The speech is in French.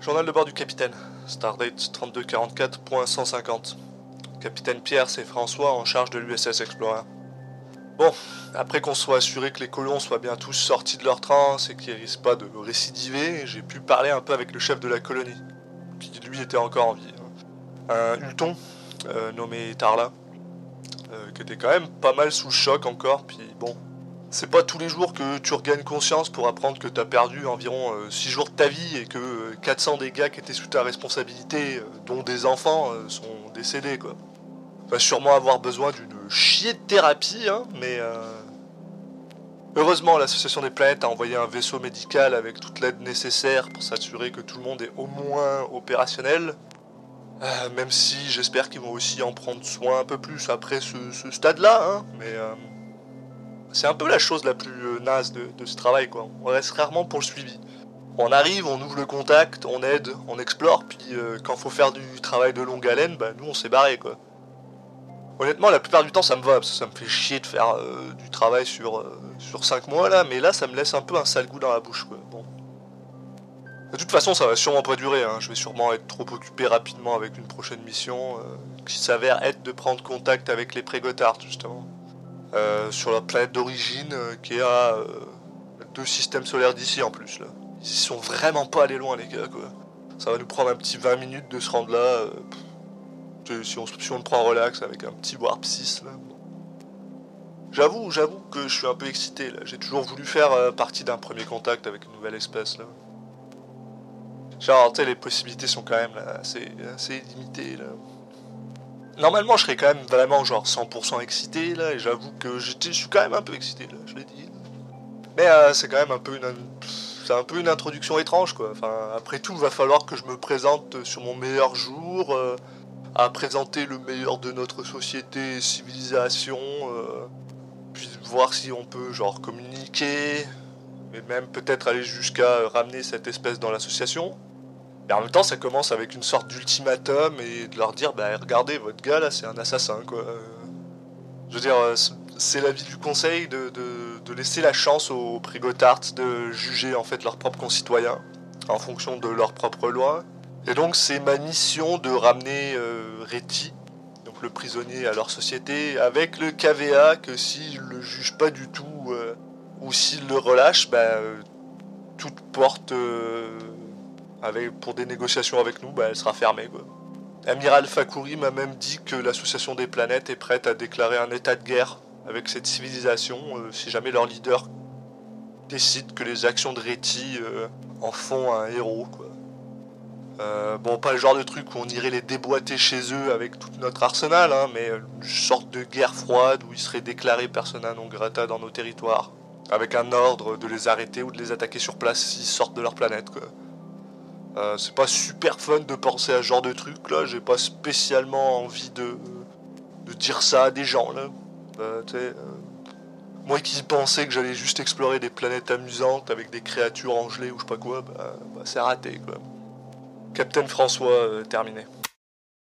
Journal de bord du capitaine. Stardate 3244.150. Capitaine Pierre, c'est François en charge de l'USS Explorer. Bon, après qu'on soit assuré que les colons soient bien tous sortis de leur transe et qu'ils risquent pas de récidiver, j'ai pu parler un peu avec le chef de la colonie, qui lui était encore en vie. Un Hulton, euh, nommé Tarla, euh, qui était quand même pas mal sous le choc encore, puis bon, c'est pas tous les jours que tu regagnes conscience pour apprendre que t'as perdu environ 6 euh, jours de ta vie et que 400 des gars qui étaient sous ta responsabilité, euh, dont des enfants, euh, sont décédés quoi. Va sûrement avoir besoin d'une chier de thérapie, hein, mais heureusement l'association des planètes a envoyé un vaisseau médical avec toute l'aide nécessaire pour s'assurer que tout le monde est au moins opérationnel. même si j'espère qu'ils vont aussi en prendre soin un peu plus après ce, stade-là, hein, mais c'est un peu la chose la plus euh, naze de, ce travail, quoi. On reste rarement pour le suivi. On arrive, on ouvre le contact, on aide, on explore, puis euh, quand faut faire du travail de longue haleine, bah nous on s'est barré, quoi. Honnêtement, la plupart du temps ça me va, parce que ça me fait chier de faire euh, du travail sur, sur 5 mois là, mais là ça me laisse un peu un sale goût dans la bouche, quoi. Bon. De toute façon, ça va sûrement pas durer, hein. je vais sûrement être trop occupé rapidement avec une prochaine mission, qui s'avère être de prendre contact avec les Prégotard, justement. Euh, sur la planète d'origine euh, qui est à euh, deux systèmes solaires d'ici en plus là. Ils sont vraiment pas allés loin les gars quoi. Ça va nous prendre un petit 20 minutes de se rendre là. si, on, si on le prend relax avec un petit Warp 6 là. J'avoue, j'avoue que je suis un peu excité là. J'ai toujours voulu faire partie d'un premier contact avec une nouvelle espèce là. Genre, tu sais, les possibilités sont quand même assez, assez limitées là. Normalement, je serais quand même vraiment genre 100% excité là, et j'avoue que je suis quand même un peu excité là, je l'ai dit. Mais euh, c'est quand même un peu une, c'est un peu une introduction étrange quoi. Enfin, après tout, il va falloir que je me présente sur mon meilleur jour, euh, à présenter le meilleur de notre société, civilisation, euh, puis voir si on peut genre communiquer, et même peut-être aller jusqu'à ramener cette espèce dans l'association. Mais en même temps, ça commence avec une sorte d'ultimatum et de leur dire, bah regardez, votre gars là, c'est un assassin, quoi. Je veux dire, euh, c'est l'avis du conseil de, laisser la chance aux Prigotards de juger en fait leurs propres concitoyens en fonction de leurs propres lois. Et donc c'est ma mission de ramener euh, Reti, donc le prisonnier, à leur société, avec le KVA que s'ils le jugent pas du tout euh, ou s'ils le relâchent, bah, toute porte pour des négociations avec nous, bah, elle sera fermée. Amiral Fakuri m'a même dit que l'association des planètes est prête à déclarer un état de guerre avec cette civilisation euh, si jamais leur leader décide que les actions de Reti euh, en font un héros. Euh, bon, pas le genre de truc où on irait les déboîter chez eux avec tout notre arsenal, hein, mais une sorte de guerre froide où ils seraient déclarés persona non grata dans nos territoires, avec un ordre de les arrêter ou de les attaquer sur place s'ils sortent de leur planète. Euh, c'est pas super fun de penser à ce genre de truc là, j'ai pas spécialement envie de, de dire ça à des gens là. Euh, euh, moi qui pensais que j'allais juste explorer des planètes amusantes avec des créatures engelées ou je sais pas quoi, bah, bah c'est raté quoi. Captain François, terminé.